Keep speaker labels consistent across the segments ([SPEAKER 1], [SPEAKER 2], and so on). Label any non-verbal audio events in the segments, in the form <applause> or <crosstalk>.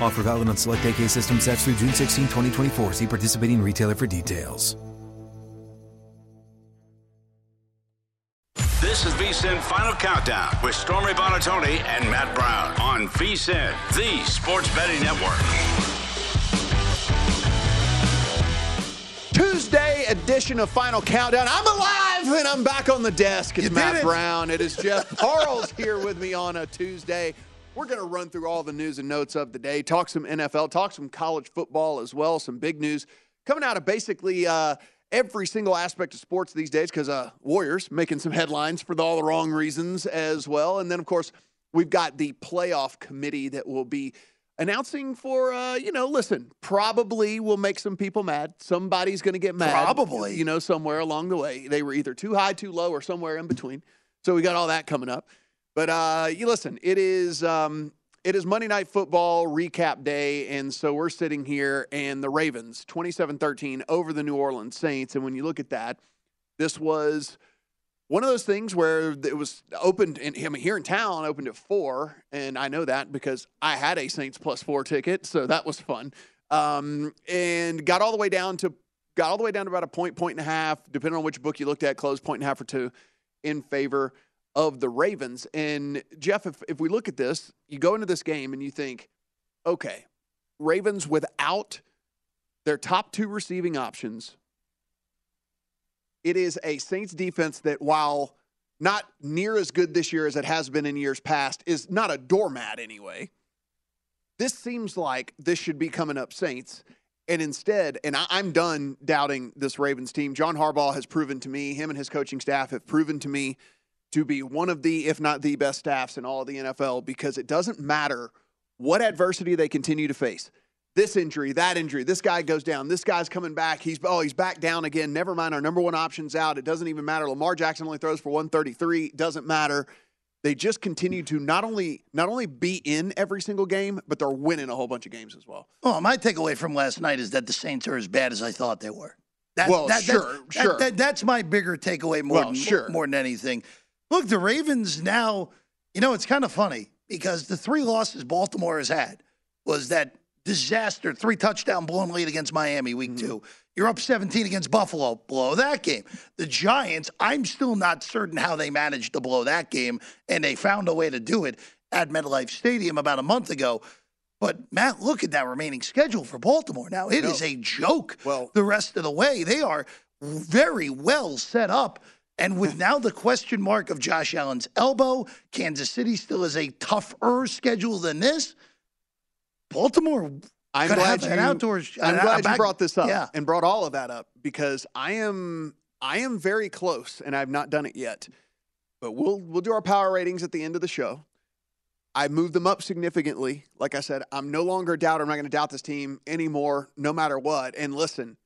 [SPEAKER 1] Offer valid on select AK system sets through June 16, 2024. See participating retailer for details.
[SPEAKER 2] This is VSIN Final Countdown with Stormy Buonantony and Matt Brown on VSIN, the sports betting network.
[SPEAKER 3] Tuesday edition of Final Countdown. I'm alive and I'm back on the desk. It's Matt it. Brown. It is Jeff Parles here with me on a Tuesday. We're going to run through all the news and notes of the day, talk some NFL, talk some college football as well, some big news coming out of basically uh, every single aspect of sports these days because uh, Warriors making some headlines for the, all the wrong reasons as well. And then, of course, we've got the playoff committee that will be announcing for, uh, you know, listen, probably will make some people mad. Somebody's going to get mad.
[SPEAKER 4] Probably.
[SPEAKER 3] You know, somewhere along the way. They were either too high, too low, or somewhere in between. So we got all that coming up. But uh, you listen, it is um, it is Monday Night Football recap day, and so we're sitting here, and the Ravens 27-13 over the New Orleans Saints, and when you look at that, this was one of those things where it was opened in I mean, here in town opened at four, and I know that because I had a Saints plus four ticket, so that was fun. Um, and got all the way down to got all the way down to about a point, point and a half, depending on which book you looked at, closed point and a half or two in favor of the Ravens. And Jeff, if, if we look at this, you go into this game and you think, okay, Ravens without their top two receiving options, it is a Saints defense that, while not near as good this year as it has been in years past, is not a doormat anyway. This seems like this should be coming up Saints. And instead, and I, am done doubting this Ravens team. John Harbaugh has proven to me, him and his coaching staff have proven to me to be one of the, if not the best staffs in all of the NFL because it doesn't matter what adversity they continue to face. This injury, that injury, this guy goes down, this guy's coming back. He's oh, he's back down again. Never mind, our number one option's out. It doesn't even matter. Lamar Jackson only throws for 133. Doesn't matter. They just continue to not only not only be in every single game, but they're winning a whole bunch of games as well.
[SPEAKER 4] Well, my takeaway from last night is that the Saints are as bad as I thought they were.
[SPEAKER 3] That, well, that, sure,
[SPEAKER 4] that,
[SPEAKER 3] sure.
[SPEAKER 4] that's my bigger takeaway more,
[SPEAKER 3] well, sure.
[SPEAKER 4] more, more than anything. Look, the Ravens now, you know, it's kind of funny because the three losses Baltimore has had was that disaster, three touchdown blown lead against Miami week mm-hmm. two. You're up 17 against Buffalo, blow that game. The Giants, I'm still not certain how they managed to blow that game, and they found a way to do it at MetLife Stadium about a month ago. But Matt, look at that remaining schedule for Baltimore. Now it no. is a joke.
[SPEAKER 3] Well,
[SPEAKER 4] the rest of the way they are very well set up and with <laughs> now the question mark of Josh Allen's elbow, Kansas City still has a tougher schedule than this. Baltimore,
[SPEAKER 3] I'm
[SPEAKER 4] Could
[SPEAKER 3] glad
[SPEAKER 4] have
[SPEAKER 3] you,
[SPEAKER 4] an outdoors-
[SPEAKER 3] I'm
[SPEAKER 4] a- a
[SPEAKER 3] glad you
[SPEAKER 4] back-
[SPEAKER 3] brought this up
[SPEAKER 4] yeah.
[SPEAKER 3] and brought all of that up because I am I am very close and I've not done it yet. But we'll we'll do our power ratings at the end of the show. I moved them up significantly. Like I said, I'm no longer a doubter. I'm not going to doubt this team anymore, no matter what. And listen,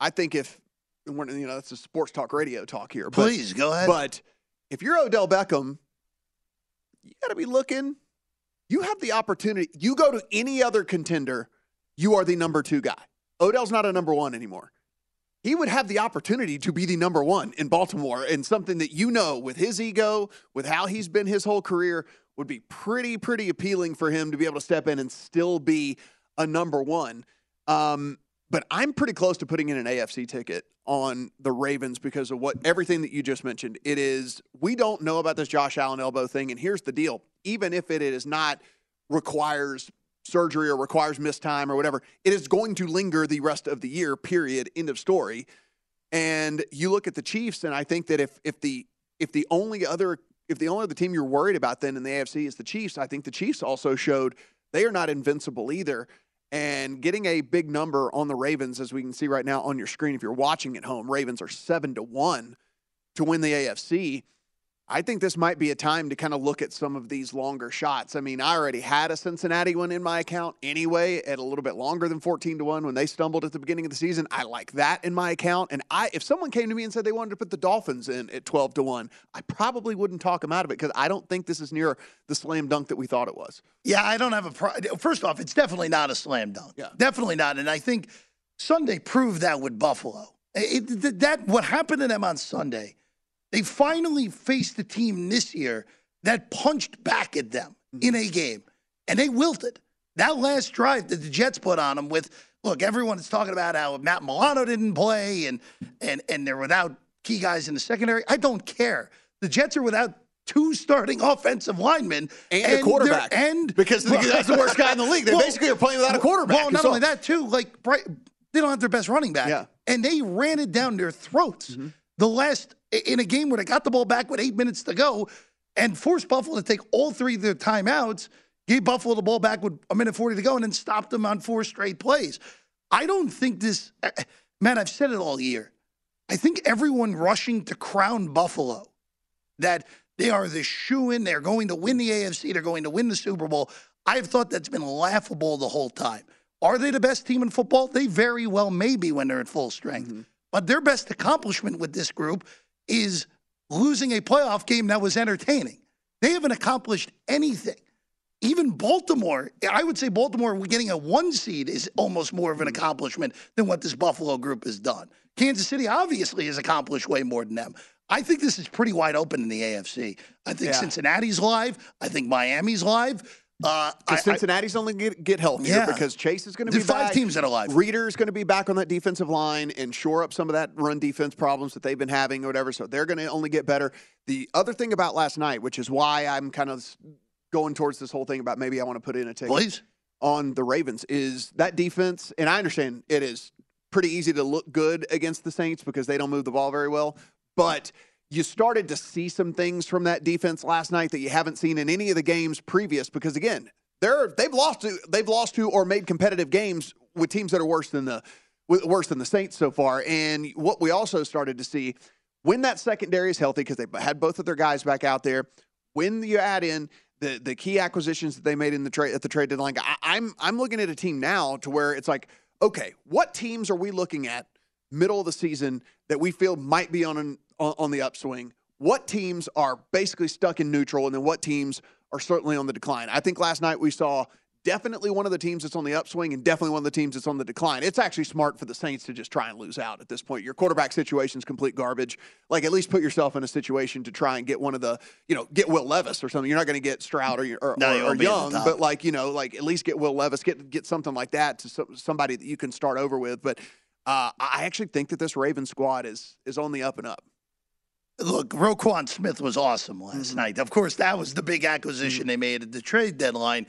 [SPEAKER 3] I think if we're, you know that's a sports talk radio talk here. but-
[SPEAKER 4] Please, go ahead.
[SPEAKER 3] But if you're Odell Beckham, you got to be looking. You have the opportunity. You go to any other contender, you are the number two guy. Odell's not a number one anymore. He would have the opportunity to be the number one in Baltimore and something that you know with his ego, with how he's been his whole career, would be pretty, pretty appealing for him to be able to step in and still be a number one. Um, but I'm pretty close to putting in an AFC ticket on the Ravens because of what everything that you just mentioned. It is we don't know about this Josh Allen elbow thing, and here's the deal: even if it is not requires surgery or requires missed time or whatever, it is going to linger the rest of the year. Period. End of story. And you look at the Chiefs, and I think that if if the if the only other if the only other team you're worried about then in the AFC is the Chiefs, I think the Chiefs also showed they are not invincible either. And getting a big number on the Ravens, as we can see right now on your screen, if you're watching at home, Ravens are seven to one to win the AFC. I think this might be a time to kind of look at some of these longer shots. I mean, I already had a Cincinnati one in my account anyway at a little bit longer than 14 to 1 when they stumbled at the beginning of the season. I like that in my account. And I if someone came to me and said they wanted to put the Dolphins in at 12 to 1, I probably wouldn't talk them out of it because I don't think this is near the slam dunk that we thought it was.
[SPEAKER 4] Yeah, I don't have a pro- first off, it's definitely not a slam dunk.
[SPEAKER 3] Yeah.
[SPEAKER 4] Definitely not. And I think Sunday proved that with Buffalo. It, that what happened to them on Sunday, they finally faced a team this year that punched back at them in a game, and they wilted. That last drive that the Jets put on them with, look, everyone is talking about how Matt Milano didn't play and and and they're without key guys in the secondary. I don't care. The Jets are without two starting offensive linemen
[SPEAKER 3] And a quarterback.
[SPEAKER 4] and
[SPEAKER 3] Because that's <laughs> the worst guy in the league. They basically are playing without a quarterback.
[SPEAKER 4] Well, not
[SPEAKER 3] So-
[SPEAKER 4] only that, too, like they don't have their best running back,
[SPEAKER 3] Yeah. Mm-hmm.
[SPEAKER 4] and they ran it down their throats. The last in a game where they got the ball back with eight minutes to go, and forced Buffalo to take all three of their timeouts, gave Buffalo the ball back with a minute forty to go, and then stopped them on four straight plays. I don't think this, uh, man. I've said it all year. I think everyone rushing to crown Buffalo that they are the shoe in, they're going to win the AFC, they're going to win the Super Bowl. I've thought that's been laughable the whole time. Are they the best team in football? They very well may be when they're at full strength. But their best accomplishment with this group is losing a playoff game that was entertaining. They haven't accomplished anything. Even Baltimore, I would say Baltimore getting a one seed is almost more of an accomplishment than what this Buffalo group has done. Kansas City obviously has accomplished way more than them. I think this is pretty wide open in the AFC. I think
[SPEAKER 3] Yeah.
[SPEAKER 4] Cincinnati's live. I think Miami's live. Uh, I- I-
[SPEAKER 3] Cincinnati's only get, get healthier
[SPEAKER 4] Yeah.
[SPEAKER 3] because Chase is going to be
[SPEAKER 4] five
[SPEAKER 3] back.
[SPEAKER 4] teams that are live.
[SPEAKER 3] Reader's going to be back on that defensive line and shore up some of that run defense problems that they've been having or whatever. So they're going to only get better. The other thing about last night, which is why I'm kind of going towards this whole thing about maybe I want to put in a ticket
[SPEAKER 4] Please.
[SPEAKER 3] on the Ravens, is that defense. And I understand it is pretty easy to look good against the Saints because they don't move the ball very well, but. You started to see some things from that defense last night that you haven't seen in any of the games previous because again, they're they've lost to they've lost to or made competitive games with teams that are worse than the worse than the Saints so far. And what we also started to see when that secondary is healthy because they had both of their guys back out there. When you add in the the key acquisitions that they made in the trade at the trade deadline, I, I'm I'm looking at a team now to where it's like, okay, what teams are we looking at middle of the season that we feel might be on an on, on the upswing? What teams are basically stuck in neutral, and then what teams are certainly on the decline? I think last night we saw definitely one of the teams that's on the upswing and definitely one of the teams that's on the decline. It's actually smart for the Saints to just try and lose out at this point. Your quarterback situation is complete garbage. Like at least put yourself in a situation to try and get one of the, you know, get Will Levis or something. You're not going to get Stroud or, or,
[SPEAKER 4] No,
[SPEAKER 3] or- or
[SPEAKER 4] won't be at the
[SPEAKER 3] Young, but like you know, like at least get Will Levis, get get something like that to some, somebody that you can start over with. But uh, I actually think that this Ravens squad is is on the up and up.
[SPEAKER 4] Look, Roquan Smith was awesome last
[SPEAKER 3] Mm-hmm.
[SPEAKER 4] night. Of course, that was the big acquisition they made at the trade deadline.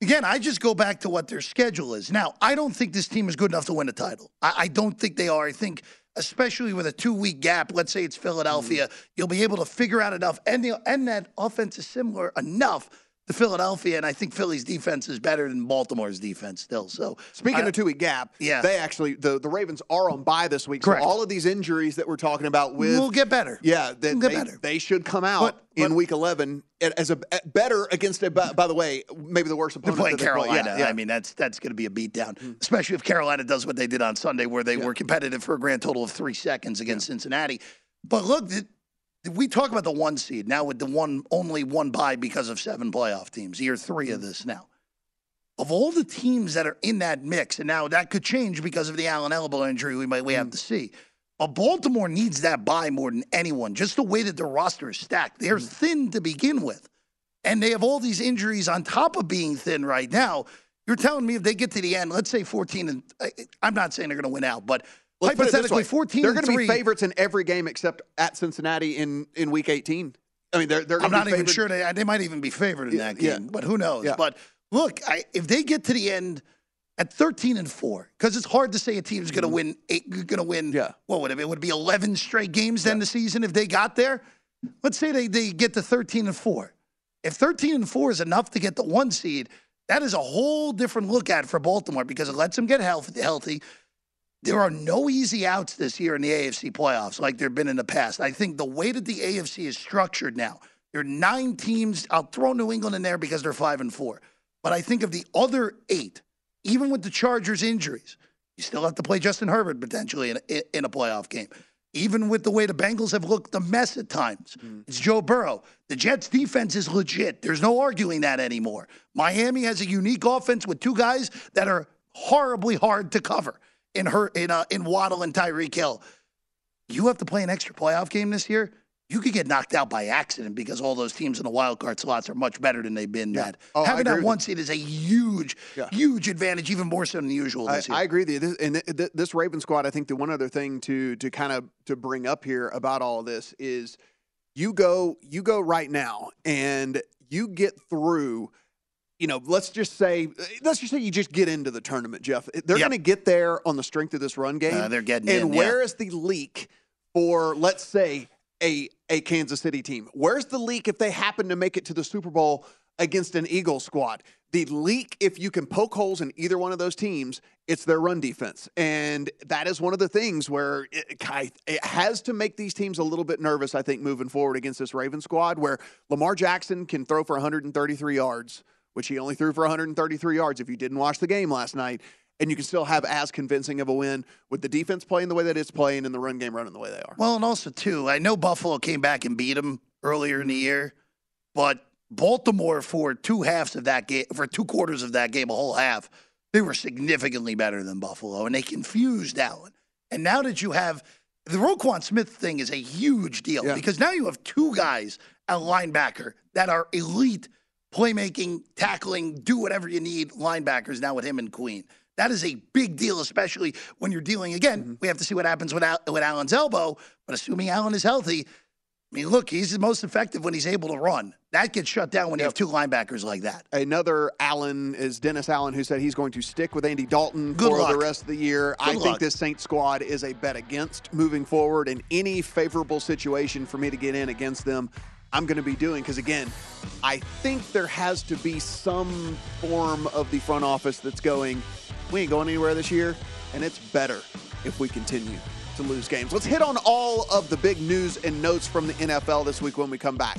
[SPEAKER 4] Again, I just go back to what their schedule is. Now, I don't think this team is good enough to win a title. I, I don't think they are. I think, especially with a two week gap, let's say it's Philadelphia,
[SPEAKER 3] Mm-hmm.
[SPEAKER 4] you'll be able to figure out enough, and, the, and that offense is similar enough to Philadelphia, and I think Philly's defense is better than Baltimore's defense still. So
[SPEAKER 3] Speaking
[SPEAKER 4] I-
[SPEAKER 3] of two week gap,
[SPEAKER 4] Yeah.
[SPEAKER 3] they actually the, the Ravens are on bye this week.
[SPEAKER 4] Correct.
[SPEAKER 3] So all of these injuries that we're talking about with
[SPEAKER 4] We'll get better.
[SPEAKER 3] Yeah, they,
[SPEAKER 4] We'll get
[SPEAKER 3] they,
[SPEAKER 4] better.
[SPEAKER 3] they should come out
[SPEAKER 4] But-
[SPEAKER 3] in week eleven as a better against a by, by the way maybe the worst
[SPEAKER 4] They're
[SPEAKER 3] opponent.
[SPEAKER 4] playing
[SPEAKER 3] that they play.
[SPEAKER 4] Carolina.
[SPEAKER 3] Yeah, yeah.
[SPEAKER 4] I mean, that's that's going to be a beatdown, mm-hmm. especially if Carolina does what they did on Sunday, where they were competitive for a grand total of three seconds against Cincinnati. But look, we talk about the one seed now with the one only one bye because of seven playoff teams. Year three of mm. this now. Of all the teams that are in that mix, and now that could change because of the Allen elbow injury, we might we have mm. to see. But Baltimore needs that bye more than anyone. Just the way that the roster is stacked, they're mm. thin to begin with and they have all these injuries on top of being thin right now. You're telling me if they get to the end, let's say 14 and I- I'm not saying they're going to win out, but
[SPEAKER 3] Let's put it this
[SPEAKER 4] hypothetically 14
[SPEAKER 3] They're going to be favorites in every game except at Cincinnati in in week eighteen. I mean, they're they're.
[SPEAKER 4] I'm not even sure they they might even be favored in
[SPEAKER 3] Yeah,
[SPEAKER 4] that game,
[SPEAKER 3] yeah.
[SPEAKER 4] but who knows?
[SPEAKER 3] Yeah.
[SPEAKER 4] But look, I, if they get to the end at 13 and 4 because it's hard to say a team's going to win eight going to win
[SPEAKER 3] Mm-hmm. Yeah.
[SPEAKER 4] what would it be? It would be 11 straight games then the season if they got there. Let's say they they get to 13 and 4. If 13 and 4 is enough to get the one seed, that is a whole different look at for Baltimore because it lets them get health, healthy. There are no easy outs this year in the AFC playoffs like there have been in the past. I think the way that the AFC is structured now, there are nine teams. I'll throw New England in there because they're five and four. But I think of the other eight, even with the Chargers' injuries, you still have to play Justin Herbert potentially in a, in a playoff game. Even with the way the Bengals have looked a mess at times, mm-hmm. it's Joe Burrow. The Jets' defense is legit. There's no arguing that anymore. Miami has a unique offense with two guys that are horribly hard to cover in her in uh, in Waddle and Tyreek Hill. You have to play an extra playoff game this year. You could get knocked out by accident because all those teams in the wild card slots are much better than they've been. That
[SPEAKER 3] Oh,
[SPEAKER 4] having that one seed is a huge,
[SPEAKER 3] Yeah.
[SPEAKER 4] huge advantage, even more so than usual
[SPEAKER 3] I,
[SPEAKER 4] this year.
[SPEAKER 3] I agree with you. This, and th- th- this Raven squad, I think the one other thing to to kind of to bring up here about all this is you go you go right now and you get through. You know, let's just say let's just say you just get into the tournament, Jeff. They're
[SPEAKER 4] Yep.
[SPEAKER 3] going to get there on the strength of this run game.
[SPEAKER 4] Uh, they're getting
[SPEAKER 3] and
[SPEAKER 4] in, yeah.
[SPEAKER 3] where is the leak for let's say a a Kansas City team? Where's the leak if they happen to make it to the Super Bowl against an Eagles squad? The leak, if you can poke holes in either one of those teams, it's their run defense, and that is one of the things where it, it has to make these teams a little bit nervous. I think moving forward against this Raven squad, where Lamar Jackson can throw for 133 yards, which he only threw for 133 yards. If you didn't watch the game last night. And you can still have as convincing of a win with the defense playing the way that it's playing and the run game running the way they are.
[SPEAKER 4] Well, and also too, I know Buffalo came back and beat them earlier in the year, but Baltimore for two halves of that game, for two quarters of that game, a whole half, they were significantly better than Buffalo, and they confused Allen. And now that you have the Roquan Smith thing is a huge deal
[SPEAKER 3] Yeah.
[SPEAKER 4] because now you have two guys at linebacker that are elite playmaking, tackling, do whatever you need linebackers now with him and Queen. That is a big deal, especially when you're dealing. Again,
[SPEAKER 3] Mm-hmm.
[SPEAKER 4] we have to see what happens with, Al- with Allen's elbow, but assuming Allen is healthy, I mean, look, he's the most effective when he's able to run. That gets shut down when you have two linebackers like that.
[SPEAKER 3] Another Allen is Dennis Allen, who said he's going to stick with Andy Dalton
[SPEAKER 4] Good
[SPEAKER 3] for
[SPEAKER 4] luck.
[SPEAKER 3] the rest of the year. I
[SPEAKER 4] Good
[SPEAKER 3] think this Saints squad is a bet against moving forward, in any favorable situation for me to get in against them, I'm going to be doing. Because again, I think there has to be some form of the front office that's going, we ain't going anywhere this year, and it's better if we continue to lose games. Let's hit on all of the big news and notes from the NFL this week when we come back.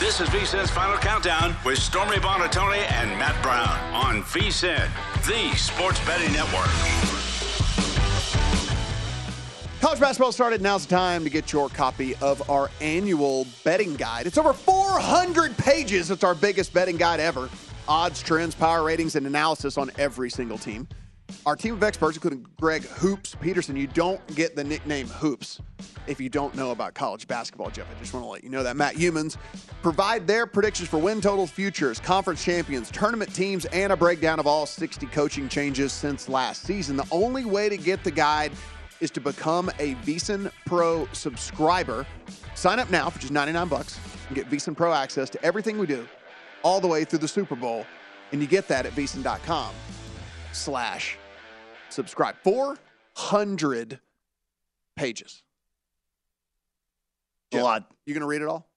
[SPEAKER 2] This is VSIN's Final Countdown with Stormy Buonantony and Matt Brown on VSIN, the sports betting network.
[SPEAKER 3] College basketball started. Now's the time to get your copy of our annual betting guide. It's over 400 pages. It's our biggest betting guide ever. Odds, trends, power ratings, and analysis on every single team. Our team of experts, including Greg Hoops Peterson, you don't get the nickname Hoops if you don't know about college basketball, Jeff. I just want to let you know that. Matt Youmans provide their predictions for win totals, futures, conference champions, tournament teams, and a breakdown of all 60 coaching changes since last season. The only way to get the guide is to become a VSiN Pro subscriber. Sign up now for just 99 bucks and get VSiN Pro access to everything we do all the way through the Super Bowl. And you get that at VSiN.com slash subscribe. 400 pages.
[SPEAKER 4] A lot.
[SPEAKER 3] You gonna read it all?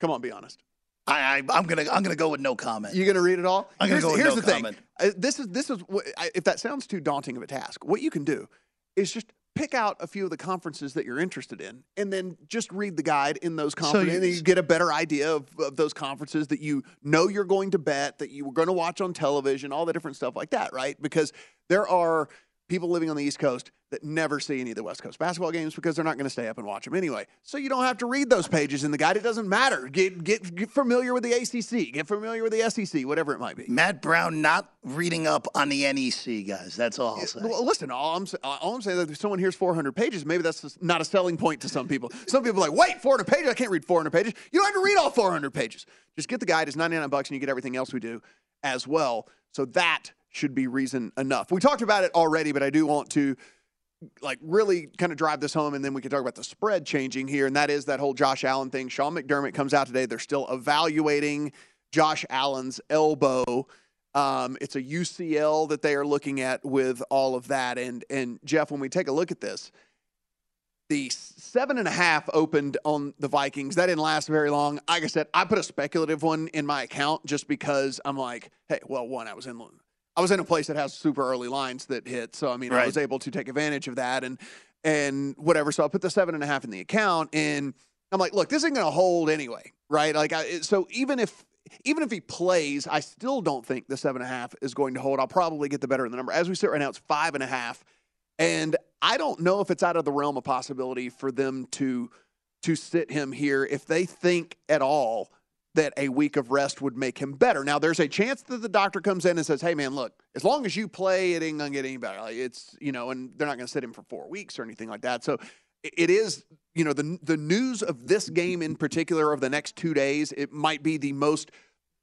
[SPEAKER 3] Come on, be honest.
[SPEAKER 4] I, I I'm gonna I'm gonna go with no comment.
[SPEAKER 3] You gonna read it all?
[SPEAKER 4] I'm gonna
[SPEAKER 3] here's
[SPEAKER 4] go with
[SPEAKER 3] here's
[SPEAKER 4] no
[SPEAKER 3] the
[SPEAKER 4] comment.
[SPEAKER 3] thing. Uh, this is this is what, I- if that sounds too daunting of a task. What you can do is just pick out a few of the conferences that you're interested in, and then just read the guide in those conferences,
[SPEAKER 4] you-
[SPEAKER 3] and then you get a better idea of, of those conferences that you know you're going to bet, that you were going to watch on television, all the different stuff like that, right? Because there are people living on the East Coast that never see any of the West Coast basketball games because they're not going to stay up and watch them anyway. So you don't have to read those pages in the guide. It doesn't matter. Get get, get familiar with the ACC. Get familiar with the SEC. Whatever it might be.
[SPEAKER 4] Matt Brown not reading up on the NEC guys. That's all I'll say.
[SPEAKER 3] Well, listen, all I'm, all I'm saying is that if someone hears 400 pages, maybe that's not a selling point to some people. Some people are like, wait, 400 pages? I can't read 400 pages. You don't have to read all 400 pages. Just get the guide. It's 99 bucks, and you get everything else we do as well. So that should be reason enough. We talked about it already, but I do want to like really kind of drive this home, and then we can talk about the spread changing here, and that is that whole Josh Allen thing. Sean McDermott comes out today. They're still evaluating Josh Allen's elbow. Um, it's a UCL that they are looking at with all of that. And and Jeff, when we take a look at this, the seven and a half opened on the Vikings. That didn't last very long. Like I said, I put a speculative one in my account just because I'm like, hey, well, one, I was in I was in a place that has super early lines that hit, so I mean, I was able to take advantage of that and and whatever. So I put the seven and a half in the account, and I'm like, look, this isn't going to hold anyway, right? Like, I, so even if even if he plays, I still don't think the seven and a half is going to hold. I'll probably get the better of the number. As we sit right now, it's five and a half, and I don't know if it's out of the realm of possibility for them to to sit him here if they think at all that a week of rest would make him better. Now, there's a chance that the doctor comes in and says, "Hey, man, look, as long as you play, it ain't gonna get any better. Like, it's you know, and they're not gonna sit him for four weeks or anything like that." So it is, you know, the the news of this game in particular of the next two days, it might be the most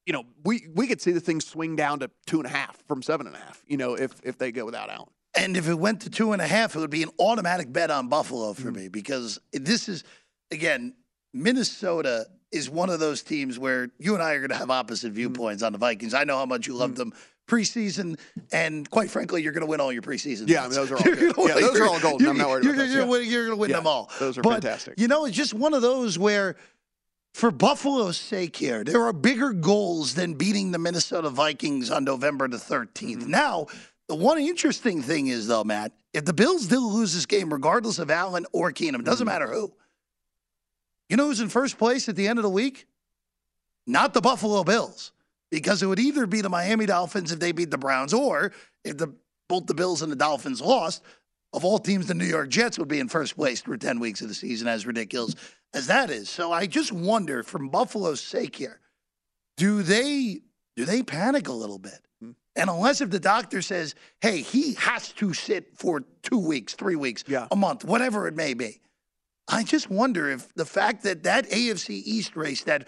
[SPEAKER 3] you know, we we could see the thing swing down to two and a half from seven and a half. You know, if if they go without Allen.
[SPEAKER 4] And if it went to two and a half, it would be an automatic bet on Buffalo for
[SPEAKER 3] Mm-hmm.
[SPEAKER 4] me because this is, again, Minnesota is one of those teams where you and I are going to have opposite
[SPEAKER 3] Mm-hmm.
[SPEAKER 4] viewpoints on the Vikings. I know how much you love them preseason, and quite frankly, you're going to win all your preseason.
[SPEAKER 3] Yeah, I mean, those are <laughs> all good. Yeah, those are all golden. I'm
[SPEAKER 4] you're-
[SPEAKER 3] not worried
[SPEAKER 4] You're,
[SPEAKER 3] about those.
[SPEAKER 4] you're,
[SPEAKER 3] Yeah.
[SPEAKER 4] you're going to win
[SPEAKER 3] Yeah,
[SPEAKER 4] them all.
[SPEAKER 3] those are
[SPEAKER 4] But,
[SPEAKER 3] fantastic.
[SPEAKER 4] You know, it's just one of those where. For Buffalo's sake here, there are bigger goals than beating the Minnesota Vikings on November the 13th.
[SPEAKER 3] Mm-hmm.
[SPEAKER 4] Now, the one interesting thing is, though, Matt, if the Bills do lose this game, regardless of Allen or Keenum,
[SPEAKER 3] Mm-hmm.
[SPEAKER 4] doesn't matter who, you know who's in first place at the end of the week? Not the Buffalo Bills, because it would either be the Miami Dolphins if they beat the Browns, or if the both the Bills and the Dolphins lost, of all teams, the New York Jets would be in first place through 10 weeks of the season, as ridiculous as that is. So I just wonder, from Buffalo's sake here, do they do they panic a little bit? Hmm. And unless if the doctor says, hey, he has to sit for two weeks, three weeks, a month, whatever it may be. I just wonder if the fact that that AFC East race that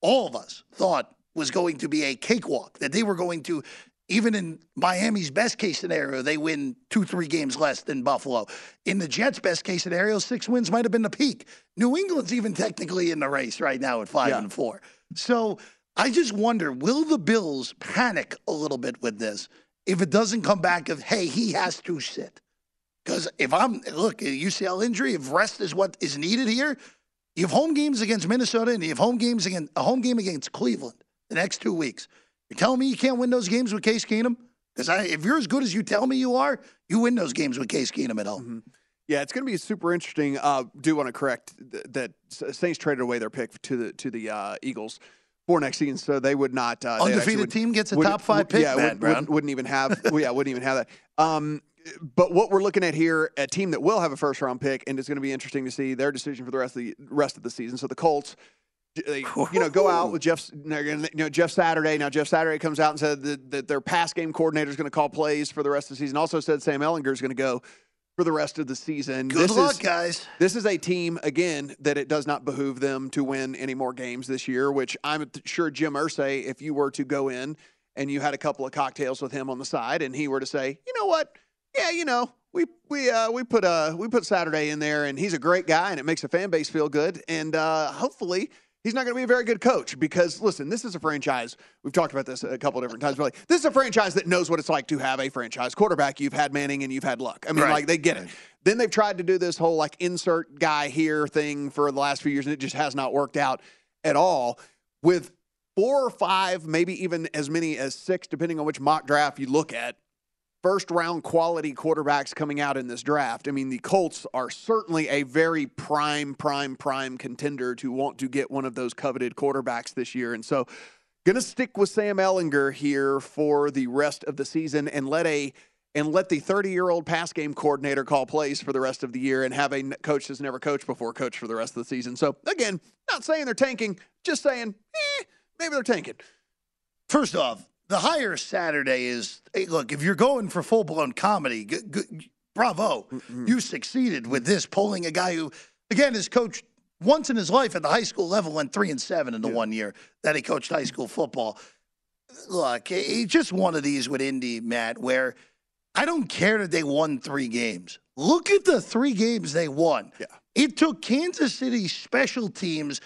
[SPEAKER 4] all of us thought was going to be a cakewalk, that they were going to, even in Miami's best case scenario, they win two, three games less than Buffalo. In the Jets' best case scenario, six wins might have been the peak. New England's even technically in the race right now at five
[SPEAKER 3] Yeah.
[SPEAKER 4] and four. So I just wonder, will the Bills panic a little bit with this if it doesn't come back of, hey, he has to sit? Because if I'm look, a UCL injury, if rest is what is needed here, you have home games against Minnesota and you have home games against a home game against Cleveland the next two weeks. You're telling me you can't win those games with Case Keenum? Because if you're as good as you tell me you are, you win those games with Case Keenum at home.
[SPEAKER 3] Yeah, it's going to be super interesting. Uh, do want to correct th- that Saints traded away their pick to the to the uh, Eagles for next season, so they would not. Uh,
[SPEAKER 4] Undefeated
[SPEAKER 3] would-
[SPEAKER 4] team gets a top five
[SPEAKER 3] would-
[SPEAKER 4] pick,
[SPEAKER 3] Yeah,
[SPEAKER 4] Matt
[SPEAKER 3] wouldn't, wouldn't even have. <laughs> yeah, wouldn't even have that. Um, but what we're looking at here, a team that will have a first round pick, and it's going to be interesting to see their decision for the rest of the rest of the season. So the Colts. They, you know, go out with Jeff. You know, Jeff Saturday. Now Jeff Saturday comes out and said that, that their pass game coordinator is going to call plays for the rest of the season. Also said Sam Ehlinger is going to go for the rest of the season.
[SPEAKER 4] Good
[SPEAKER 3] this
[SPEAKER 4] luck,
[SPEAKER 3] is,
[SPEAKER 4] guys.
[SPEAKER 3] This is a team again that it does not behoove them to win any more games this year. Which I'm sure Jim Irsay, if you were to go in and you had a couple of cocktails with him on the side, and he were to say, you know what, yeah, you know, we we uh, we put uh we put Saturday in there, and he's a great guy, and it makes the fan base feel good, and uh, hopefully. He's not going to be a very good coach because, listen, this is a franchise. We've talked about this a couple different times. But like, this is a franchise that knows what it's like to have a franchise quarterback. You've had Manning and you've had Luck. I mean,
[SPEAKER 4] Right.
[SPEAKER 3] like they get it. Then they've tried to do this whole like insert guy here thing for the last few years, and it just has not worked out at all. With four or five, maybe even as many as six, depending on which mock draft you look at, first round quality quarterbacks coming out in this draft. I mean, the Colts are certainly a very prime, prime, prime contender to want to get one of those coveted quarterbacks this year. And so, going to stick with Sam Ehlinger here for the rest of the season and let a and let the 30 year old pass game coordinator call plays for the rest of the year and have a coach that's never coached before coach for the rest of the season. So again, not saying they're tanking, just saying eh, maybe they're tanking.
[SPEAKER 4] First off, the hire Saturday is hey, look, if you're going for full blown comedy, g- g- bravo. Mm-hmm. You succeeded with this, pulling a guy who, again, has coached once in his life at the high school level, went three and seven in the one year that he coached high school football. Look, it's just one of these with Indy, Matt, where I don't care that they won three games. Look at the three games they won.
[SPEAKER 3] Yeah.
[SPEAKER 4] It took Kansas City special teams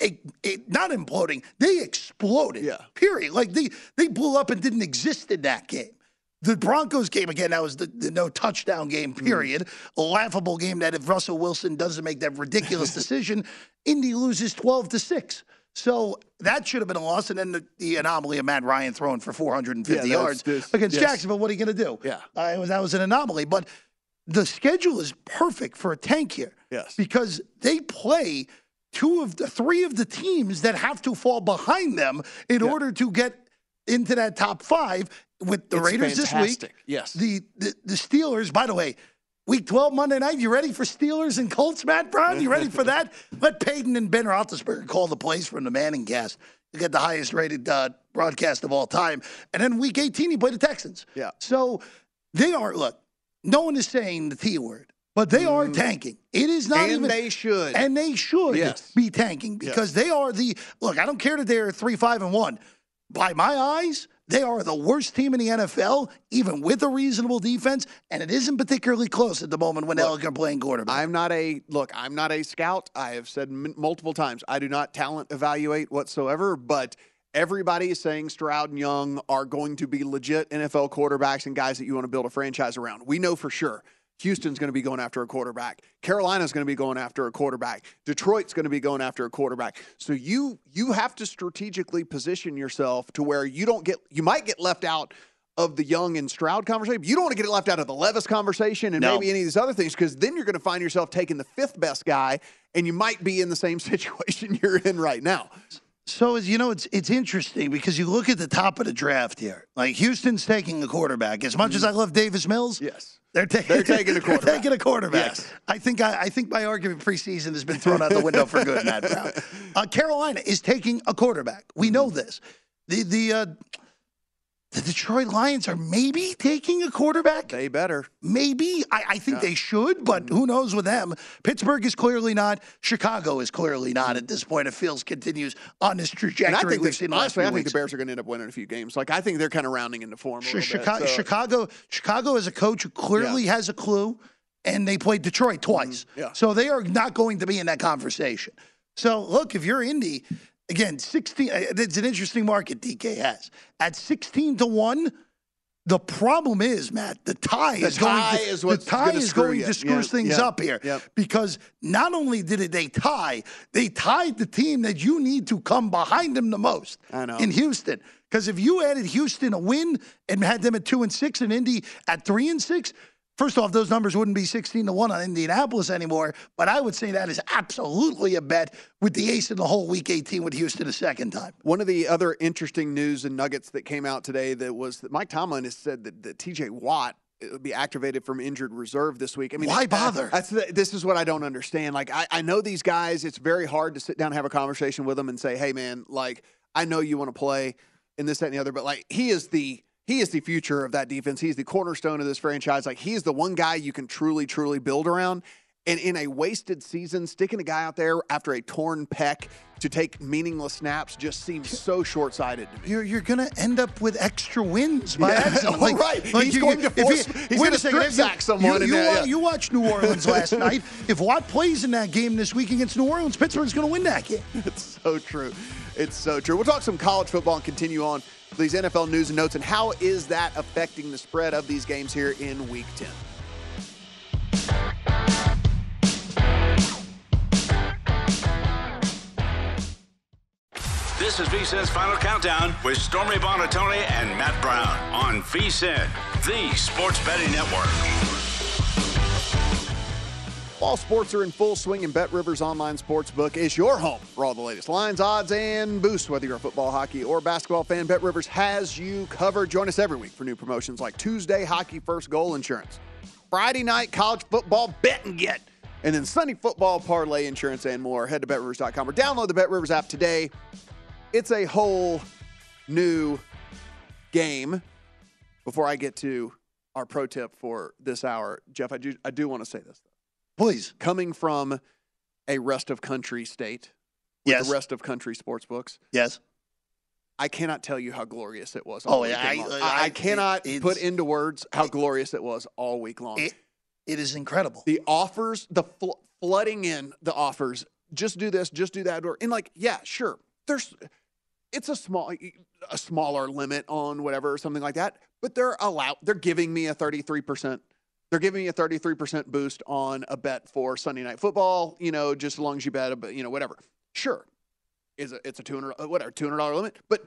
[SPEAKER 4] it, it, not imploding, they exploded.
[SPEAKER 3] Yeah.
[SPEAKER 4] Period. Like they they blew up and didn't exist in that game. The Broncos game again, that was the, the no touchdown game, period. A laughable game that if Russell Wilson doesn't make that ridiculous <laughs> decision, Indy loses 12 to 6. So that should have been a loss. And then the, the anomaly of Matt Ryan throwing for 450
[SPEAKER 3] Yeah,
[SPEAKER 4] yards
[SPEAKER 3] this-
[SPEAKER 4] against
[SPEAKER 3] yes.
[SPEAKER 4] Jacksonville. What are you going to do?
[SPEAKER 3] Yeah.
[SPEAKER 4] Uh, was, that was an anomaly. But the schedule is perfect for a tank here.
[SPEAKER 3] Yes.
[SPEAKER 4] Because they play two of the three of the teams that have to fall behind them in order to get into that top five with the
[SPEAKER 3] It's
[SPEAKER 4] Raiders this week.
[SPEAKER 3] Yes.
[SPEAKER 4] The, the the Steelers, by the way, week 12 Monday night, you ready for Steelers and Colts, Matt Brown? You ready for that? <laughs> Let Peyton and Ben Roethlisberger call the plays from the ManningCast. You get the highest rated uh, broadcast of all time. And then week 18, you play the Texans.
[SPEAKER 3] Yeah.
[SPEAKER 4] So they are, look, no one is saying the T word, but they are tanking. It is not
[SPEAKER 3] Mm. And
[SPEAKER 4] even.
[SPEAKER 3] they should.
[SPEAKER 4] And they should
[SPEAKER 3] Yes.
[SPEAKER 4] be tanking because they are the look. I don't care that they're three, five, and one. by my eyes, they are the worst team in the NFL, even with a reasonable defense, and it isn't particularly close at the moment when
[SPEAKER 3] Look,
[SPEAKER 4] they're playing quarterback.
[SPEAKER 3] I'm not a look. I'm not a scout. I have said m- multiple times I do not talent evaluate whatsoever. But everybody is saying Stroud and Young are going to be legit NFL quarterbacks and guys that you want to build a franchise around. We know for sure. Houston's going to be going after a quarterback. Carolina's going to be going after a quarterback. Detroit's going to be going after a quarterback. So you you have to strategically position yourself to where you don't get you might get left out of the Young and Stroud conversation. But you don't want to get left out of the Levis conversation and
[SPEAKER 4] No.
[SPEAKER 3] maybe any of these other things because then you're going to find yourself taking the fifth best guy and you might be in the same <laughs> situation you're in right now.
[SPEAKER 4] So as you know, it's it's interesting because you look at the top of the draft here. Like Houston's taking a quarterback. As much as I love Davis Mills,
[SPEAKER 3] yes,
[SPEAKER 4] they're taking
[SPEAKER 3] They're taking a <laughs>
[SPEAKER 4] they're
[SPEAKER 3] quarterback.
[SPEAKER 4] taking a quarterback.
[SPEAKER 3] Yes.
[SPEAKER 4] I think I, I think my argument preseason has been thrown out the window for good, Matt Brown. <laughs> Uh, Carolina is taking a quarterback. We know this. The the uh, the Detroit Lions are maybe taking a quarterback.
[SPEAKER 3] They better.
[SPEAKER 4] Maybe. I, I think they should, but who knows with them? Pittsburgh is clearly not. Chicago is clearly not at this point. If Fields continues on this trajectory
[SPEAKER 3] And I think,
[SPEAKER 4] we've seen the last
[SPEAKER 3] honestly, I think the. Bears are going to end up winning a few games. Like I think they're kind of rounding into form.
[SPEAKER 4] Chicago,
[SPEAKER 3] bit, so-
[SPEAKER 4] Chicago, Chicago is a coach who clearly has a clue, and they played Detroit twice.
[SPEAKER 3] Mm-hmm. yeah.
[SPEAKER 4] So they are not going to be in that conversation. So look, if you're Indy, again, 16, uh, it's an interesting market DK has. At 16 to 1, the problem is, Matt, the tie
[SPEAKER 3] The
[SPEAKER 4] is going
[SPEAKER 3] tie
[SPEAKER 4] to,
[SPEAKER 3] is
[SPEAKER 4] the tie is
[SPEAKER 3] screw
[SPEAKER 4] going
[SPEAKER 3] you.
[SPEAKER 4] to screw
[SPEAKER 3] Yeah,
[SPEAKER 4] things
[SPEAKER 3] yeah,
[SPEAKER 4] up here
[SPEAKER 3] yep.
[SPEAKER 4] because not only did it they tie, they tied the team that you need to come behind them the most in Houston. Because if you added Houston a win and had them at two and six and Indy at three and six, first off, those numbers wouldn't be 16 to one on Indianapolis anymore. But I would say that is absolutely a bet with the ace in the hole week 18 with Houston a second time.
[SPEAKER 3] One of the other interesting news and nuggets that came out today that was that Mike Tomlin has said that, that T.J. Watt uh, will be activated from injured reserve this week. I mean,
[SPEAKER 4] Why bother?
[SPEAKER 3] That's the, this is what I don't understand. Like, I, I know these guys. It's very hard to sit down and have a conversation with them and say, "Hey, man, like, I know you want to play in this, that, and the other, but like, he is the he is the future of that defense. He's the cornerstone of this franchise. Like, he's the one guy you can truly, truly build around." And in a wasted season, sticking a guy out there after a torn pec to take meaningless snaps just seems so short sighted to me.
[SPEAKER 4] You're you're gonna end up with extra wins by
[SPEAKER 3] Yeah,
[SPEAKER 4] accident. <laughs>
[SPEAKER 3] right. He's going to force- he's gonna
[SPEAKER 4] a
[SPEAKER 3] strip sack someone
[SPEAKER 4] You,
[SPEAKER 3] in
[SPEAKER 4] you,
[SPEAKER 3] there, yeah.
[SPEAKER 4] you watched New Orleans last <laughs> night. If Watt plays in that game this week against New Orleans, Pittsburgh's gonna win that game.
[SPEAKER 3] It's so true. It's so true. We'll talk some college football and continue on these NFL news and notes and how is that affecting the spread of these games here in week 10.
[SPEAKER 2] This is VSIN's Final Countdown with Stormy Buonantony and Matt Brown on VSIN, the sports betting network.
[SPEAKER 3] All sports are in full swing, and Bet Rivers Online Sportsbook is your home for all the latest lines, odds, and boosts. Whether you're a football, hockey, or basketball fan, Bet Rivers has you covered. Join us every week for new promotions like Tuesday Hockey First Goal Insurance, Friday Night College Football Bet and Get, and then Sunday Football Parlay Insurance and more. Head to BetRivers.com or download the Bet Rivers app today. It's a whole new game. Before I get to our pro tip for this hour, Jeff, I do, I do want to say this.
[SPEAKER 4] Please.
[SPEAKER 3] Coming from a rest of country state with
[SPEAKER 4] Yes.
[SPEAKER 3] the rest of country sports books,
[SPEAKER 4] Yes.
[SPEAKER 3] I cannot tell you how glorious it was.
[SPEAKER 4] Oh,
[SPEAKER 3] all
[SPEAKER 4] yeah, I-
[SPEAKER 3] long.
[SPEAKER 4] I-
[SPEAKER 3] I, I cannot
[SPEAKER 4] it's-
[SPEAKER 3] put into words how glorious it was all week long.
[SPEAKER 4] It, it is incredible.
[SPEAKER 3] the offers, the fl- flooding in the offers, just do this, just do that, or and like, yeah, sure, there's, it's a small, a smaller limit on whatever or something like that, but they're allowed, they're giving me a thirty three percent. They're giving me a 33% boost on a bet for Sunday night football, you know, just as long as you bet, but you know, whatever. Sure. Is a, it's a 200 uh, whatever, $200 limit, but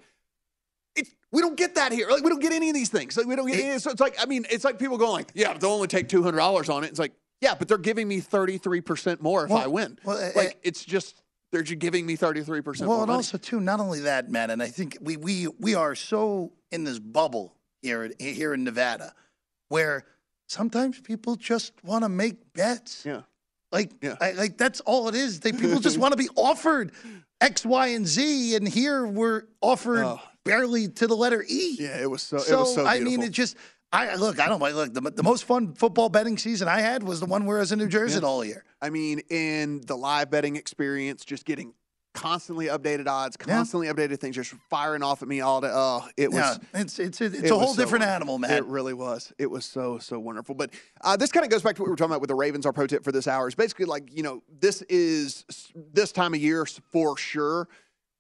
[SPEAKER 3] it's we don't get that here. Like we don't get any of these things. Like we don't get any, so it's like I mean, it's like people going like, "Yeah, but they'll only take $200 on it." It's like, "Yeah, but they're giving me 33% more if
[SPEAKER 4] Well-
[SPEAKER 3] I win."
[SPEAKER 4] well, uh,
[SPEAKER 3] like it's just they're just giving me 33%
[SPEAKER 4] Well,
[SPEAKER 3] more
[SPEAKER 4] and
[SPEAKER 3] money.
[SPEAKER 4] also too, not only that, man, and I think we we we are so in this bubble here here in Nevada, where sometimes people just want to make bets.
[SPEAKER 3] Yeah.
[SPEAKER 4] Like,
[SPEAKER 3] Yeah.
[SPEAKER 4] I, like that's all it is. They people just want to be offered X, Y, and Z, and here we're offered
[SPEAKER 3] Oh.
[SPEAKER 4] barely to the letter E.
[SPEAKER 3] yeah, it was so,
[SPEAKER 4] So,
[SPEAKER 3] it was so
[SPEAKER 4] I mean, it just. I look. I don't like. Look, the, the most fun football betting season I had was the one where I was in New Jersey
[SPEAKER 3] Yeah.
[SPEAKER 4] all year.
[SPEAKER 3] I mean, in the live betting experience, just getting constantly updated odds, constantly updated things, just firing off at me all day. Oh, it was.
[SPEAKER 4] Yeah, it's it's it's
[SPEAKER 3] it
[SPEAKER 4] a whole
[SPEAKER 3] so
[SPEAKER 4] different
[SPEAKER 3] wonderful.
[SPEAKER 4] animal, man.
[SPEAKER 3] It really was. It was so so wonderful. But uh, this kind of goes back to what we were talking about with the Ravens. Our pro tip for this hour is basically like you know this is this time of year for sure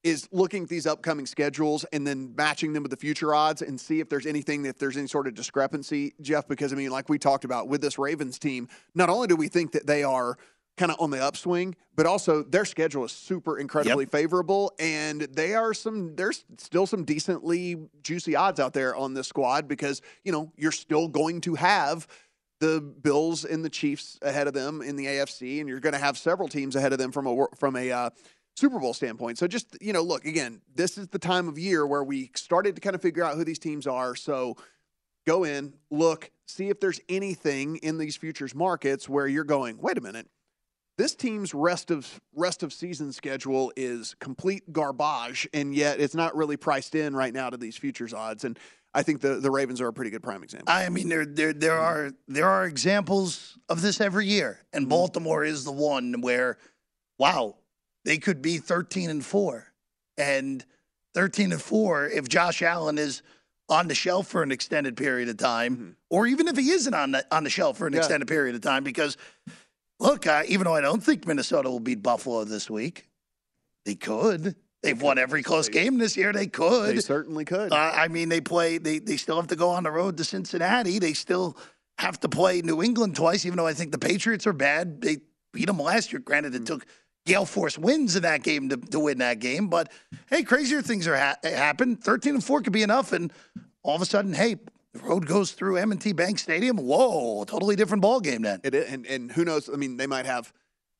[SPEAKER 3] is looking at these upcoming schedules and then matching them with the future odds and see if there's anything if there's any sort of discrepancy, Jeff. Because I mean, like we talked about with this Ravens team, not only do we think that they are kind of on the upswing, but also their schedule is super incredibly favorable, and they are some. There's still some decently juicy odds out there on this squad because you know you're still going to have the Bills and the Chiefs ahead of them in the AFC, and you're going to have several teams ahead of them from a from a uh, Super Bowl standpoint. So just you know, look again. This is the time of year where we started to kind of figure out who these teams are. So go in, look, see if there's anything in these futures markets where you're going. Wait a minute. This team's rest of rest of season schedule is complete garbage, and yet it's not really priced in right now to these futures odds. And I think the, the Ravens are a pretty good prime example.
[SPEAKER 4] I mean, there there there are there are examples of this every year,
[SPEAKER 3] Mm-hmm.
[SPEAKER 4] and Baltimore is the one where, wow, they could be thirteen and four, and thirteen and four if Josh Allen is on the shelf for an extended period of time, or even if he isn't on the on the shelf for an
[SPEAKER 3] Mm-hmm. Yeah.
[SPEAKER 4] extended period of time, because look, uh, even though I don't think Minnesota will beat Buffalo this week, they could. They've won every close game this year. They could.
[SPEAKER 3] They certainly could.
[SPEAKER 4] Uh, I mean, they play. They they still have to go on the road to Cincinnati. They still have to play New England twice. Even though I think the Patriots are bad, they beat them last year. Granted, it took Gale Force wins in that game to, to win that game. But hey, crazier things are ha- happen. Thirteen and four could be enough, and all of a sudden, hey, the road goes through M&T Bank Stadium. Whoa, totally different ball game then.
[SPEAKER 3] It is, and and who knows? I mean, they might have.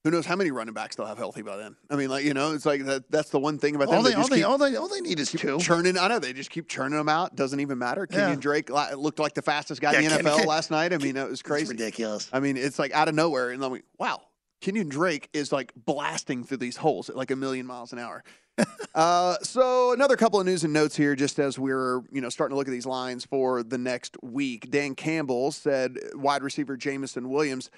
[SPEAKER 3] Who knows how many running backs they'll have healthy by then? I mean, like you know, it's like that. That's the one thing about them.
[SPEAKER 4] All they, all
[SPEAKER 3] just
[SPEAKER 4] they,
[SPEAKER 3] keep
[SPEAKER 4] all they, all they need is two.
[SPEAKER 3] churning. I know they just keep churning them out. Doesn't even matter. Kenyon
[SPEAKER 4] Yeah.
[SPEAKER 3] Drake looked like the fastest guy in
[SPEAKER 4] Yeah,
[SPEAKER 3] the
[SPEAKER 4] Ken-
[SPEAKER 3] NFL
[SPEAKER 4] Ken-
[SPEAKER 3] last night. I mean, it was crazy.
[SPEAKER 4] ridiculous.
[SPEAKER 3] I mean, it's like out of nowhere, and I'm like, wow, Kenyon Drake is like blasting through these holes at like a million miles an hour. <laughs> uh, so another couple of news and notes here, just as we're you know starting to look at these lines for the next week. Dan Campbell said wide receiver Jameson Williams.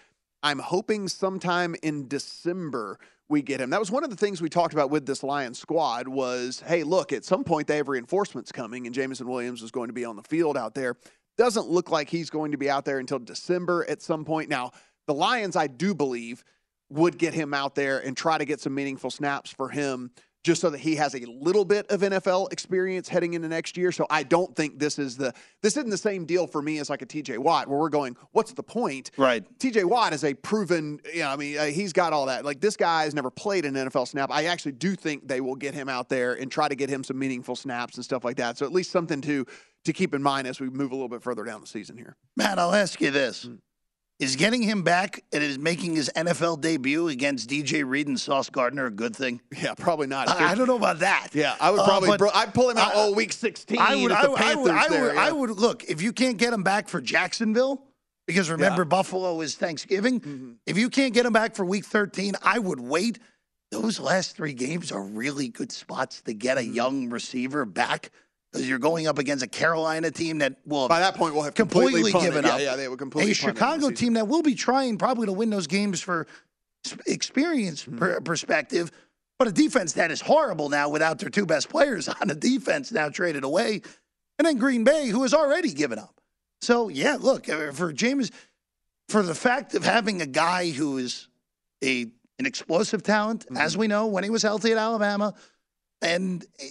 [SPEAKER 3] I'm hoping sometime in December we get him. That was one of the things we talked about with this Lions squad was, hey, look, at some point they have reinforcements coming, and Jameson Williams is going to be on the field out there. Doesn't look like he's going to be out there until December at some point. Now, the Lions, I do believe, would get him out there and try to get some meaningful snaps for him just so that he has a little bit of NFL experience heading into next year. So I don't think this is the this isn't the same deal for me as like a TJ Watt where we're going, what's the point?
[SPEAKER 4] Right.
[SPEAKER 3] TJ Watt is a proven, you know, I mean, uh, he's got all that. Like this guy has never played an NFL snap. I actually do think they will get him out there and try to get him some meaningful snaps and stuff like that. So at least something to to keep in mind as we move a little bit further down the season here.
[SPEAKER 4] Matt, I'll ask you this. Is getting him back and is making his NFL debut against DJ Reed and Sauce Gardner a good thing?
[SPEAKER 3] Yeah, probably not.
[SPEAKER 4] I, I don't know about that.
[SPEAKER 3] Yeah, I would
[SPEAKER 4] Uh,
[SPEAKER 3] probably
[SPEAKER 4] but
[SPEAKER 3] bro, I'd pull him out
[SPEAKER 4] I-
[SPEAKER 3] all week 16
[SPEAKER 4] I would, I would, I would,
[SPEAKER 3] there,
[SPEAKER 4] would,
[SPEAKER 3] yeah.
[SPEAKER 4] I would look if you can't get him back for Jacksonville because remember
[SPEAKER 3] Yeah.
[SPEAKER 4] Buffalo is Thanksgiving.
[SPEAKER 3] Mm-hmm.
[SPEAKER 4] If you can't get him back for Week 13, I would wait. Those last three games are really good spots to get a
[SPEAKER 3] Mm-hmm.
[SPEAKER 4] young receiver back you're going up against a Carolina team that will
[SPEAKER 3] By that point, we'll have
[SPEAKER 4] completely,
[SPEAKER 3] completely,
[SPEAKER 4] given
[SPEAKER 3] yeah,
[SPEAKER 4] up.
[SPEAKER 3] Yeah, they would completely
[SPEAKER 4] a
[SPEAKER 3] punt it in the
[SPEAKER 4] Chicago team that will be trying probably to win those games for experience
[SPEAKER 3] Mm-hmm.
[SPEAKER 4] per- perspective, but a defense that is horrible now without their two best players <laughs> on the defense now traded away, and then Green Bay who has already given up. So yeah, look uh, for James, for the fact of having a guy who is a an explosive talent,
[SPEAKER 3] Mm-hmm.
[SPEAKER 4] as we know when he was healthy at Alabama, and. eh,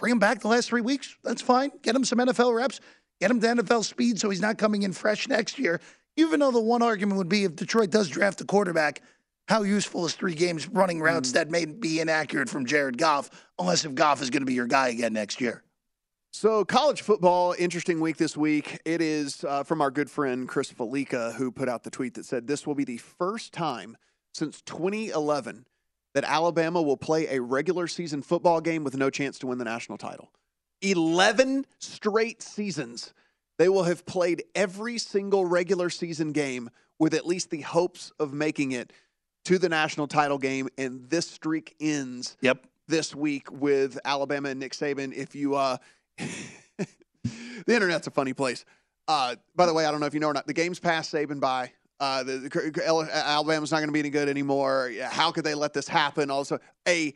[SPEAKER 4] Bring him back the last three weeks. That's fine. Get him some NFL reps. Get him to NFL speed so he's not coming in fresh next year. Even though the one argument would be if Detroit does draft a quarterback, how useful is three games running routes that may be inaccurate from Jared Goff, unless if Goff is going to be your guy again next year?
[SPEAKER 3] So, college football, interesting week this week. It is uh, from our good friend Chris Fallica, who put out the tweet that said this will be the first time since 2011 that Alabama will play a regular season football game with no chance to win the national title. 11 straight seasons. They will have played every single regular season game with at least the hopes of making it to the national title game, and this streak ends
[SPEAKER 4] Yep.
[SPEAKER 3] this week with Alabama and Nick Saban. If you, uh, <laughs> the internet's a funny place. Uh, by the way, I don't know if you know or not. The game's passed Saban by. Uh, the, Alabama's not going to be any good anymore. How could they let this happen? Also, a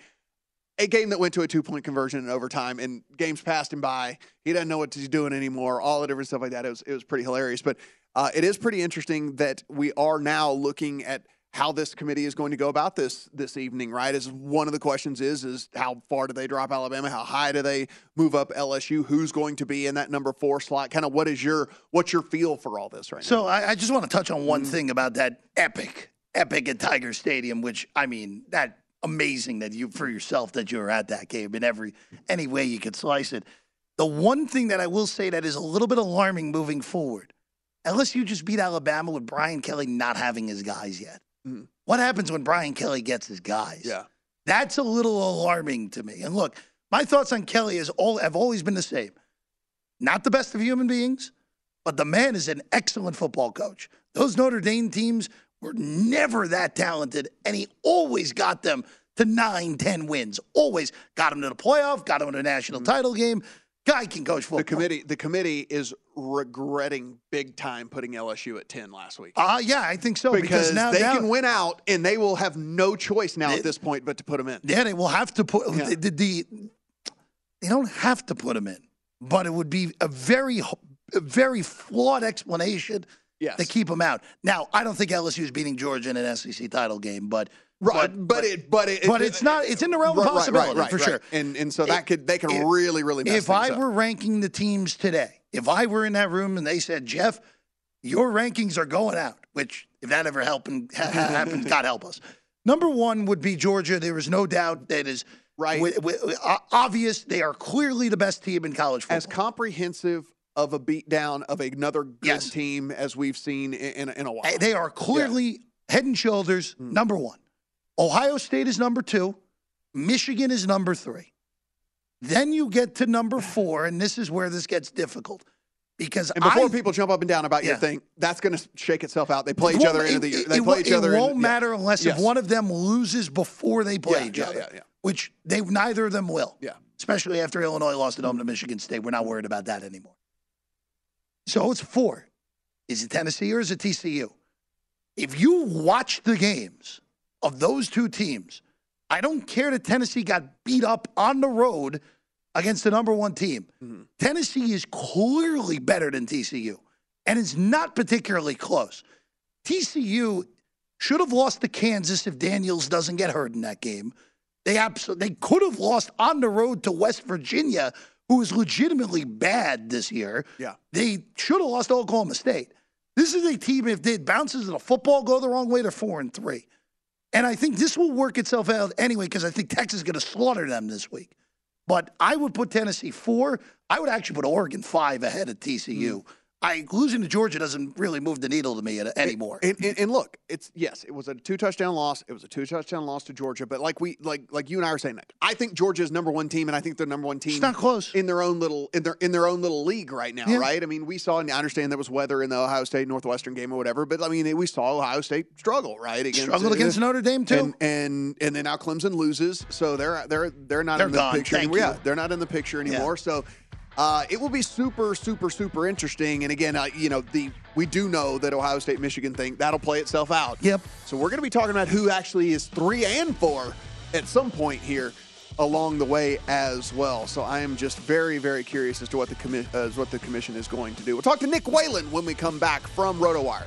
[SPEAKER 3] a game that went to a two point conversion in overtime, and games passed him by. He doesn't know what he's doing anymore. All the different stuff like that. It was it was pretty hilarious. But uh, it is pretty interesting that we are now looking at how this committee is going to go about this this evening. Right? As one of the questions is is how far do they drop Alabama? How high do they move up LSU? Who's going to be in that number four slot? Kind of what is your what's your feel for all this right now?
[SPEAKER 4] So I, I just want to touch on one mm-hmm. thing about that epic, epic at Tiger Stadium, which I mean that amazing that you for yourself that you were at that game in every any way you could slice it. The one thing that I will say that is a little bit alarming moving forward, LSU just beat Alabama with Brian Kelly not having his guys yet.
[SPEAKER 3] Mhm.
[SPEAKER 4] What happens when Brian Kelly gets his guys?
[SPEAKER 3] Yeah.
[SPEAKER 4] That's a little alarming to me. And look, my thoughts on Kelly is all have always been the same. Not the best of human beings, but the man is an excellent football coach. Those Notre Dame teams were never that talented, and he always got them to nine, ten wins. Always got them to the playoff, got them to a national title game. Guy can coach football.
[SPEAKER 3] The committee the committee is regretting big time putting LSU at ten last week.
[SPEAKER 4] Uh, yeah, I think so.
[SPEAKER 3] because,
[SPEAKER 4] now
[SPEAKER 3] they
[SPEAKER 4] now-
[SPEAKER 3] can win out, and they will have no choice now at this point but to put them in.
[SPEAKER 4] Yeah, they will have to put
[SPEAKER 3] Yeah.
[SPEAKER 4] the, the, the- They don't have to put them in, but it would be a very, a very flawed explanation
[SPEAKER 3] Yes.
[SPEAKER 4] to keep them out. Now, I don't think LSU is beating Georgia in an SEC title game, but
[SPEAKER 3] Right, but, it, but it,
[SPEAKER 4] but it's not. It's in the realm of
[SPEAKER 3] Right, right,
[SPEAKER 4] possibility
[SPEAKER 3] right,
[SPEAKER 4] for
[SPEAKER 3] right.
[SPEAKER 4] sure.
[SPEAKER 3] And and so that
[SPEAKER 4] If-
[SPEAKER 3] could they can
[SPEAKER 4] if-
[SPEAKER 3] really really mess
[SPEAKER 4] If I
[SPEAKER 3] up.
[SPEAKER 4] were ranking the teams today, if I were in that room and they said, Jeff, your rankings are going out, which if that ever happened, <laughs> ha- ha- God help us. Number one would be Georgia. There is no doubt that is
[SPEAKER 3] Right.
[SPEAKER 4] uh, obvious. They are clearly the best team in college football.
[SPEAKER 3] as comprehensive of a beatdown of another good
[SPEAKER 4] Yes.
[SPEAKER 3] team as we've seen in, in, in a while.
[SPEAKER 4] They are clearly head and shoulders
[SPEAKER 3] Hmm.
[SPEAKER 4] number one. Ohio State is number two. Michigan is number three. Then you get to number four, and this is where this gets difficult because
[SPEAKER 3] And before
[SPEAKER 4] I,
[SPEAKER 3] people jump up and down about your thing, that's going to shake itself out. They play
[SPEAKER 4] It
[SPEAKER 3] each other into the
[SPEAKER 4] it-
[SPEAKER 3] year.
[SPEAKER 4] it-
[SPEAKER 3] They
[SPEAKER 4] it
[SPEAKER 3] play
[SPEAKER 4] won't-
[SPEAKER 3] each other.
[SPEAKER 4] It won't
[SPEAKER 3] yeah.
[SPEAKER 4] matter unless
[SPEAKER 3] Yes.
[SPEAKER 4] if one of them loses before they play
[SPEAKER 3] Yeah,
[SPEAKER 4] each
[SPEAKER 3] yeah,
[SPEAKER 4] other,
[SPEAKER 3] yeah, yeah.
[SPEAKER 4] which they neither of them will.
[SPEAKER 3] Yeah.
[SPEAKER 4] Especially after Illinois lost at home to Michigan State, we're not worried about that anymore. So it's four. Is it Tennessee or is it TCU? If you watch the games of those two teams, I don't care that Tennessee got beat up on the road against the number one team.
[SPEAKER 3] Mm-hmm.
[SPEAKER 4] Tennessee is clearly better than TCU, and it's not particularly close. TCU should have lost to Kansas if Daniels doesn't get hurt in that game. They absolutely they could have lost on the road to West Virginia, who is legitimately bad this year.
[SPEAKER 3] Yeah.
[SPEAKER 4] They should have lost to Oklahoma State. This is a team, if it bounces and the football go the wrong way, they're four and three. And I think this will work itself out anyway, because I think Texas is going to slaughter them this week. But I would put Tennessee four. I would actually put Oregon five ahead of TCU. Mm. I losing to Georgia doesn't really move the needle to me anymore.
[SPEAKER 3] And, and, and look, it's yes, it was a two touchdown loss. It was a two touchdown loss to Georgia. But like we like like you and I are saying that I think Georgia's number one team, and I think they're number one team.
[SPEAKER 4] It's not close.
[SPEAKER 3] in their own little in their in their own little league right now,
[SPEAKER 4] Yeah.
[SPEAKER 3] right? I mean, we saw and I understand there was weather in the Ohio State Northwestern game or whatever, but I mean, we saw Ohio State struggle right against
[SPEAKER 4] Struggled against Notre Dame too.
[SPEAKER 3] and and and then now Clemson loses, so they're they're they're not
[SPEAKER 4] They're
[SPEAKER 3] in the
[SPEAKER 4] gone.
[SPEAKER 3] picture
[SPEAKER 4] Thank
[SPEAKER 3] anymore.
[SPEAKER 4] you.
[SPEAKER 3] Yeah, they're not in the picture anymore. So uh, it will be super super super interesting. And again, uh, you know the we do know that Ohio State Michigan thing that'll play itself out.
[SPEAKER 4] Yep.
[SPEAKER 3] So we're going to be talking about who actually is three and four at some point here along the way as well. So I am just very very curious as to what the commi- uh, as what the commission is going to do. We'll talk to Nick Whalen when we come back from RotoWire.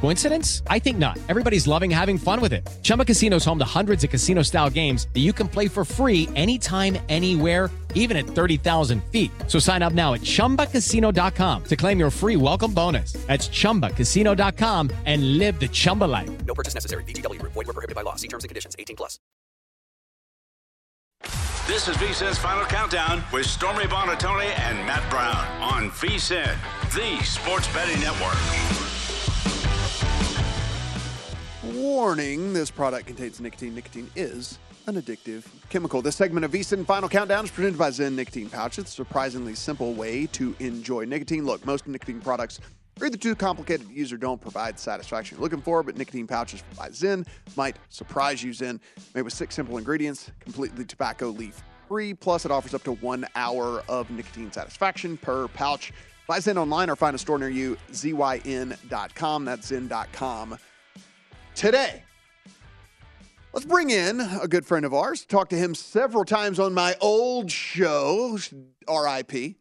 [SPEAKER 5] Coincidence? I think not. Everybody's loving having fun with it. Chumba Casino is home to hundreds of casino style games that you can play for free anytime, anywhere, even at 30,000 feet. So sign up now at chumbacasino.com to claim your free welcome bonus. That's chumbacasino.com and live the Chumba life.
[SPEAKER 6] No purchase necessary. VGW Group. Void were prohibited by law. See terms and conditions. 18 plus.
[SPEAKER 2] This is VSIN's Final Countdown with Stormy Buonantony and Matt Brown on VSIN, the sports betting network.
[SPEAKER 3] Warning this product contains nicotine. Nicotine is an addictive chemical. This segment of VSIN Final Countdown is presented by ZYN Nicotine Pouch. It's a surprisingly simple way to enjoy nicotine. Look, most nicotine products are either too complicated to use or don't provide the satisfaction you're looking for, but nicotine pouches by ZYN might surprise you. ZYN, made with six simple ingredients, completely tobacco leaf free, plus it offers up to one hour of nicotine satisfaction per pouch. Buy ZYN online or find a store near you, zyn.com. That's zyn.com today. Let's bring in a good friend of ours. Talked to him several times on my old show, RIP.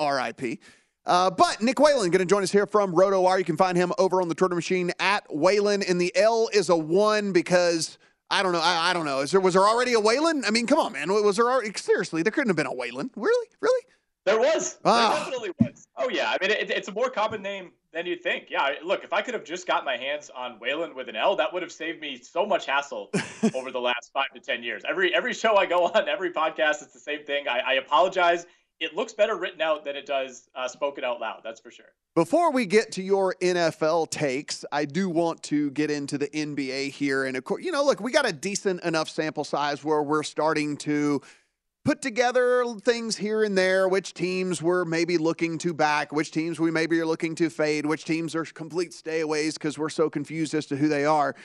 [SPEAKER 3] RIP. Uh, but Nick Whalen going to join us here from RotoWire. You can find him over on the Twitter machine at Whalen, and the L is a one because I don't know. I, I don't know. Is there was there already a Whalen? I mean, come on, man. Was there already, seriously? There couldn't have been a Whalen. Really? Really?
[SPEAKER 7] There was.
[SPEAKER 3] Ah.
[SPEAKER 7] There definitely was. Oh yeah. I mean, it, it's a more common name than you'd think. Yeah. Look, if I could have just got my hands on Whalen with an L, that would have saved me so much hassle <laughs> over the last five to ten years. Every every show I go on, every podcast, it's the same thing. I, I apologize. It looks better written out than it does uh, spoken out loud. That's for sure.
[SPEAKER 3] Before we get to your NFL takes, I do want to get into the NBA here. And of course, you know, look, we got a decent enough sample size where we're starting to put together things here and there, which teams we're maybe looking to back, which teams we maybe are looking to fade, which teams are complete stayaways because we're so confused as to who they are.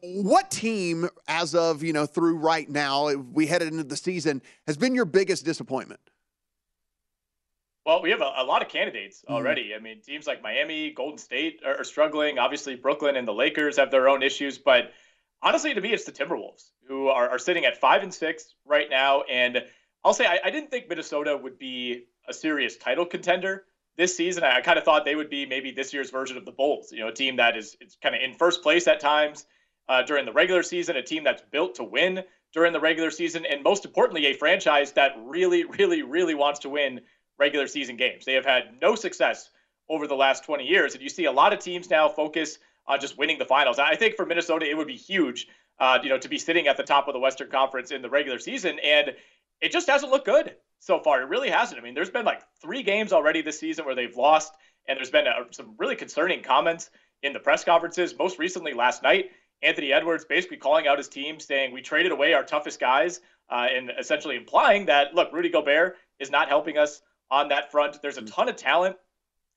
[SPEAKER 3] What team, as of, you know, through right now, we headed into the season, has been your biggest disappointment?
[SPEAKER 7] Well, we have a, a lot of candidates already. Mm-hmm. I mean, teams like Miami, Golden State are, are, struggling. Obviously, Brooklyn and the Lakers have their own issues. But honestly, to me, it's the Timberwolves who are, are sitting at five and six right now. And I'll say I, I, didn't think Minnesota would be a serious title contender this season. I, I kind of thought they would be maybe this year's version of the Bulls. You know, a team that is it's kind of in first place at times uh, during the regular season, a team that's built to win during the regular season, and most importantly, a franchise that really, <laughs> really, really wants to win regular season games. They have had no success over the last 20 years. And you see a lot of teams now focus on just winning the finals. I think for Minnesota, it would be huge, uh, you know, to be sitting at the top of the Western Conference in the regular season. And it just hasn't looked good so far. It really hasn't. I mean, there's been like three games already this season where they've lost, and there's been a, some really concerning comments in the press conferences. Most recently, last night, Anthony Edwards basically calling out his team, saying, We traded away our toughest guys, uh, and essentially implying that, look, Rudy Gobert is not helping us on that front. There's a mm. ton of talent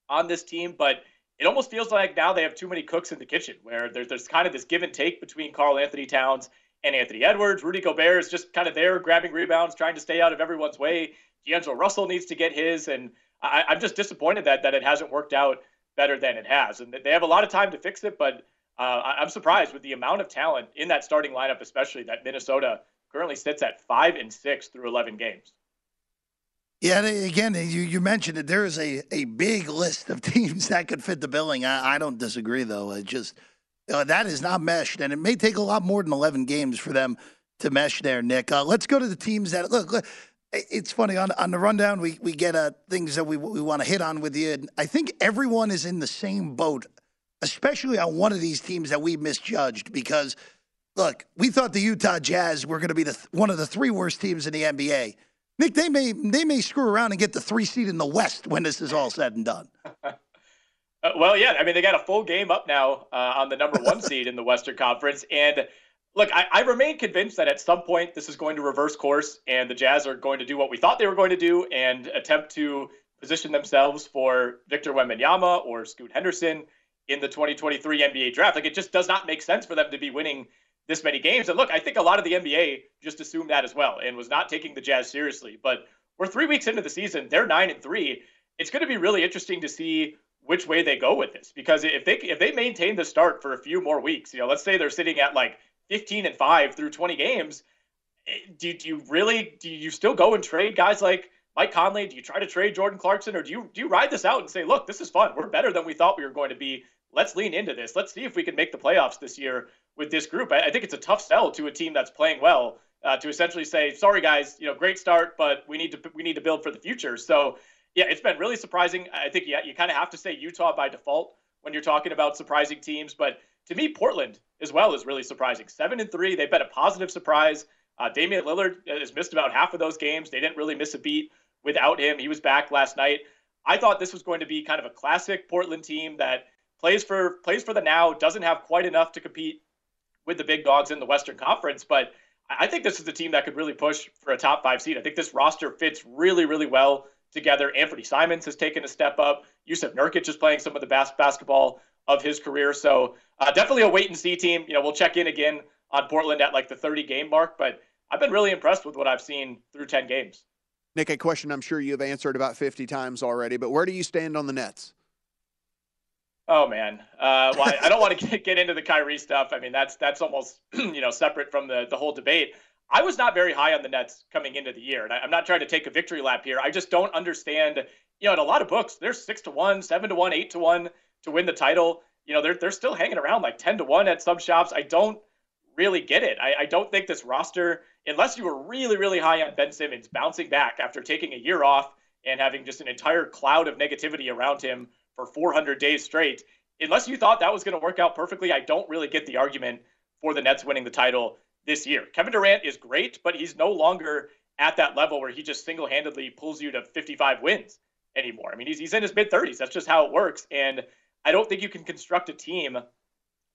[SPEAKER 7] on this team, but it almost feels like now they have too many cooks in the kitchen where there's, there's kind of this give and take between Karl-Anthony Towns and Anthony Edwards. Rudy Gobert is just kind of there grabbing rebounds, trying to stay out of everyone's way. D'Angelo Russell needs to get his. And I, I'm just disappointed that, that it hasn't worked out better than it has. And they have a lot of time to fix it, but uh, I'm surprised with the amount of talent in that starting lineup, especially that Minnesota currently sits at five and six through 11 games.
[SPEAKER 4] Yeah, again, you, you mentioned it. There is a, a big list of <laughs> teams that could fit the billing. I, I don't disagree, though. It just uh, that is not meshed, and it may take a lot more than 11 games for them to mesh there, Nick. Uh, let's go to the teams that look. look it's funny on on the rundown. We we get uh, things that we we want to hit on with you. And I think everyone is in the same boat, especially on one of these teams that we misjudged because look, we thought the Utah Jazz were going to be the one of the three worst teams in the NBA Nick, they may they may screw around and get the three seed in the West when this is all said and done. <laughs>
[SPEAKER 7] Uh, well, yeah, I mean they got a full game up now uh, on the number one seed in the Western Conference, and look, I, I, remain convinced that at some point this is going to reverse course, and the Jazz are going to do what we thought they were going to do and attempt to position themselves for Victor Wembanyama or Scoot Henderson in the 2023 NBA draft. Like it just does not make sense for them to be winning this many games. And look, I think a lot of the NBA just assumed that as well and was not taking the Jazz seriously. But we're three weeks into the season; they're nine and three. It's going to be really interesting to see which way they go with this because if they if they maintain the start for a few more weeks, you know, let's say they're sitting at like 15 and 5 through 20 games, eh, do, do you really do you still go and trade guys like Mike Conley? Do you try to trade Jordan Clarkson or do you do you ride this out and say, "Look, this is fun. We're better than we thought we were going to be. Let's lean into this. Let's see if we can make the playoffs this year with this group." I, I think it's a tough sell to a team that's playing well uh, to essentially say, "Sorry guys, you know, great start, but we need to we need to build for the future." So, yeah, it's been really surprising. I think yeah, you kind of have to say Utah by default when you're talking about surprising teams, but to me, Portland as well is really surprising. Seven and three, they've been a positive surprise. Uh, Damian Lillard has missed about half of those games. They didn't really miss a beat without him. He was back last night. I thought this was going to be kind of a classic Portland team that plays for plays for the now, doesn't have quite enough to compete with the big dogs in the Western Conference, but I think this is a team that could really push for a top five seed. I think this roster fits really, really well together. Anthony Simons has taken a step up. Jusuf Nurkic is playing some of the best basketball of his career. So uh, definitely a wait and see team. You know, we'll check in again on Portland at like the 30 game mark, but I've been really impressed with what I've seen through 10 games.
[SPEAKER 3] Nick, a question I'm sure you've answered about 50 times already, but where do you stand on the Nets?
[SPEAKER 7] Oh man, uh, well, I, don't want <laughs> to get into the Kyrie stuff. I mean, that's that's almost <clears throat> you know separate from the the whole debate. I was not very high on the Nets coming into the year, and I, am not trying to take a victory lap here. I just don't understand. You know, in a lot of books, there's six to one, seven to one, eight to one to win the title. You know, they're they're still hanging around like ten to one at some shops. I don't really get it. I, I don't think this roster, unless you were really really high on Ben Simmons, bouncing back after taking a year off and having just an entire cloud of negativity around him for 400 days straight. Unless you thought that was going to work out perfectly, I don't really get the argument for the Nets winning the title this year. Kevin Durant is great, but he's no longer at that level where he just single handedly pulls you to 55 wins anymore. I mean, he's, he's in his mid 30s. That's just how it works. And I don't think you can construct a team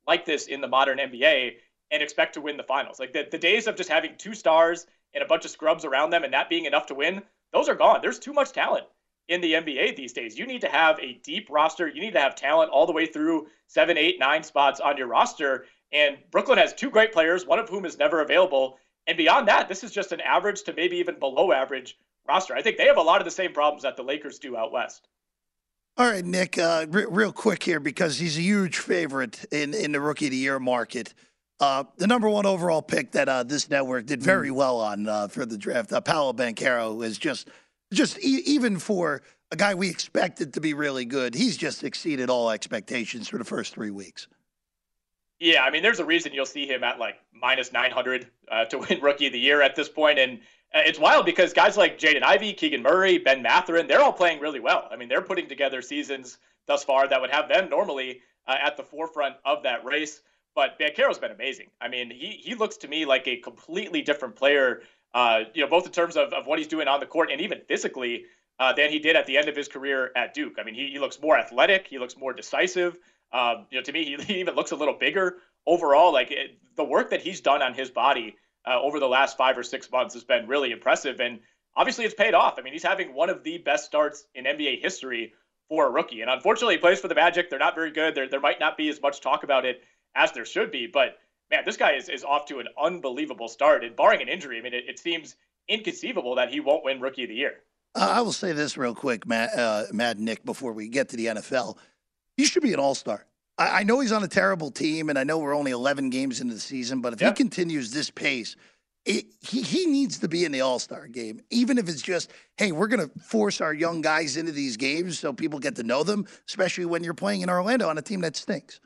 [SPEAKER 7] like this in the modern NBA and expect to win the finals. Like the, the days of just having two stars and a bunch of scrubs around them and that being enough to win, those are gone. There's too much talent in the NBA these days. You need to have a deep roster. You need to have talent all the way through seven, eight, nine spots on your roster. And Brooklyn has two great players, one of whom is never available. And beyond that, this is just an average to maybe even below average roster. I think they have a lot of the same problems that the Lakers do out west.
[SPEAKER 4] All right, Nick, uh, re- real quick here because he's a huge favorite in, in the rookie of the year market. Uh, the number one overall pick that uh, this network did very mm. well on uh, for the draft, uh, Paolo Banchero, is just just e- even for a guy we expected to be really good, he's just exceeded all expectations for the first three weeks.
[SPEAKER 7] Yeah, I mean, there's a reason you'll see him at like minus 900 uh, to win Rookie of the Year at this point, and uh, it's wild because guys like Jaden Ivey, Keegan Murray, Ben Mathurin, they're all playing really well. I mean, they're putting together seasons thus far that would have them normally uh, at the forefront of that race. But Banchero's been amazing. I mean, he he looks to me like a completely different player. Uh, you know, both in terms of, of what he's doing on the court and even physically uh, than he did at the end of his career at Duke. I mean, he, he looks more athletic. He looks more decisive. Um, you know, to me, he, <laughs> he, even looks a little bigger overall. Like it, the work that he's done on his body uh, over the last five or six months has been really impressive. And obviously, it's paid off. I mean, he's having one of the best starts in NBA history for a rookie. And unfortunately, he plays for the Magic. They're not very good. There, there might not be as much talk about it as there should be. But man, this guy is, is off to an unbelievable start. And barring an injury, I mean, it, it seems inconceivable that he won't win Rookie of the Year.
[SPEAKER 4] Uh, I will say this real quick, Matt, uh, Matt and Nick, before we get to the NFL. He should be an all star. I, I, know he's on a terrible team, and I know we're only 11 games into the season, but if he continues this pace, it, he, he needs to be in the All Star game, even if it's just, hey, we're going to force our young guys into these games so people get to know them, especially when you're playing in Orlando on a team that stinks.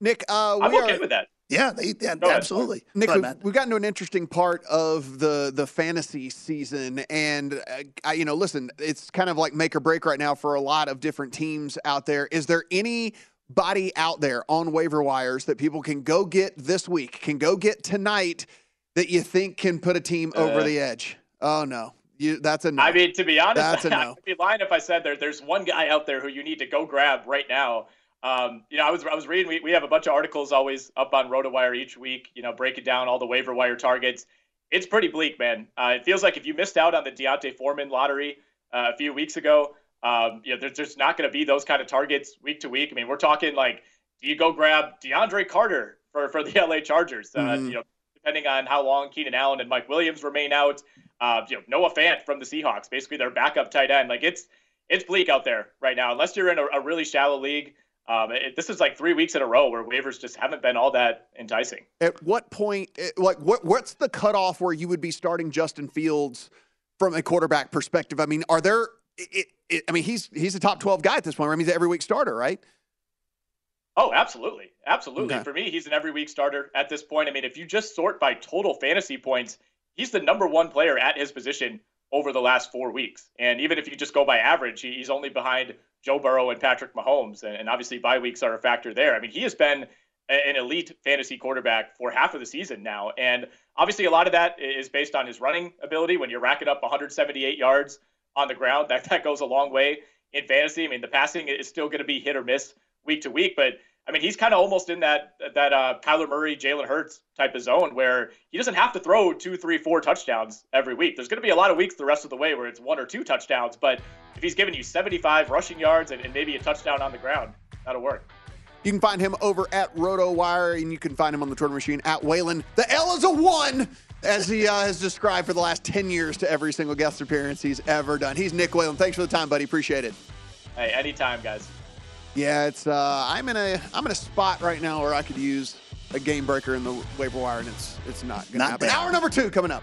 [SPEAKER 3] Nick, uh,
[SPEAKER 7] I'm okay are, with that.
[SPEAKER 4] Yeah, they, yeah absolutely.
[SPEAKER 3] Nick, we've, we've, gotten to an interesting part of the the fantasy season, and uh, I, you know, listen, it's kind of like make or break right now for a lot of different teams out there. Is there any body out there on waiver wires that people can go get this week, can go get tonight that you think can put a team over uh, the edge? Oh no, you, that's a no.
[SPEAKER 7] I mean, to be honest,
[SPEAKER 3] That's a <laughs> no.
[SPEAKER 7] I'd be lying if I said there, there's one guy out there who you need to go grab right now. Um, you know, I was I was reading. We, we have a bunch of articles always up on RotoWire each week. You know, breaking down all the waiver wire targets. It's pretty bleak, man. Uh, it feels like if you missed out on the D'Onta Foreman lottery uh, a few weeks ago, um, you know, there's just not going to be those kind of targets week to week. I mean, we're talking like, do you go grab DeAndre Carter for for the <laughs> LA Chargers? Uh,
[SPEAKER 3] Mhm.
[SPEAKER 7] You know, depending on how long Keenan Allen and Mike Williams remain out. Uh, you know, Noah Fant from the Seahawks, basically their backup tight end. Like it's it's bleak out there right now. Unless you're in a, a really shallow league, um, it, this is like three weeks in a row where waivers just haven't been all that enticing.
[SPEAKER 3] At what point, eh, like, what what's the cutoff where you would be starting Justin Fields from a quarterback perspective? I mean, are there? It, it, I mean, he's he's a top twelve guy at this point. right? I mean, he's an every week starter, right?
[SPEAKER 7] Oh, absolutely. Absolutely.
[SPEAKER 3] Okay.
[SPEAKER 7] For me, he's an every week starter at this point. I mean, if you just sort by total fantasy points, he's the number one player at his position over the last four weeks. And even if you just go by average, he- he's only behind Joe Burrow and Patrick Mahomes. And and obviously, bye weeks are a factor there. I mean, he has been an elite fantasy quarterback for half of the season now. And obviously, a lot of that is based on his running ability. When you're racking up 178 yards on the ground, <laughs> that, that goes a long way in fantasy. I mean, the passing is still going to be hit or miss week to week, but I mean, he's kind of almost in that that uh, Kyler Murray, Jalen Hurts type of zone where he doesn't have to throw two, three, four touchdowns every week. There's going to be a lot of weeks the rest of the way where it's one or two touchdowns, but if he's giving you 75 rushing yards and, and maybe a touchdown on the ground, that'll work.
[SPEAKER 3] You can find him over at RotoWire, and you can find him on the Twitter machine at Whalen. The L is a one, as he uh, has described for the last 10 years to every single guest appearance he's ever done. He's Nick Whalen. Thanks for the time, buddy. Appreciate it.
[SPEAKER 7] Hey, anytime, guys.
[SPEAKER 3] Yeah, it's uh, I'm in a I'm in a spot right now where I could use a game breaker in the waiver wire, and it's it's not gonna
[SPEAKER 4] Not
[SPEAKER 3] happen. Hour number two coming up.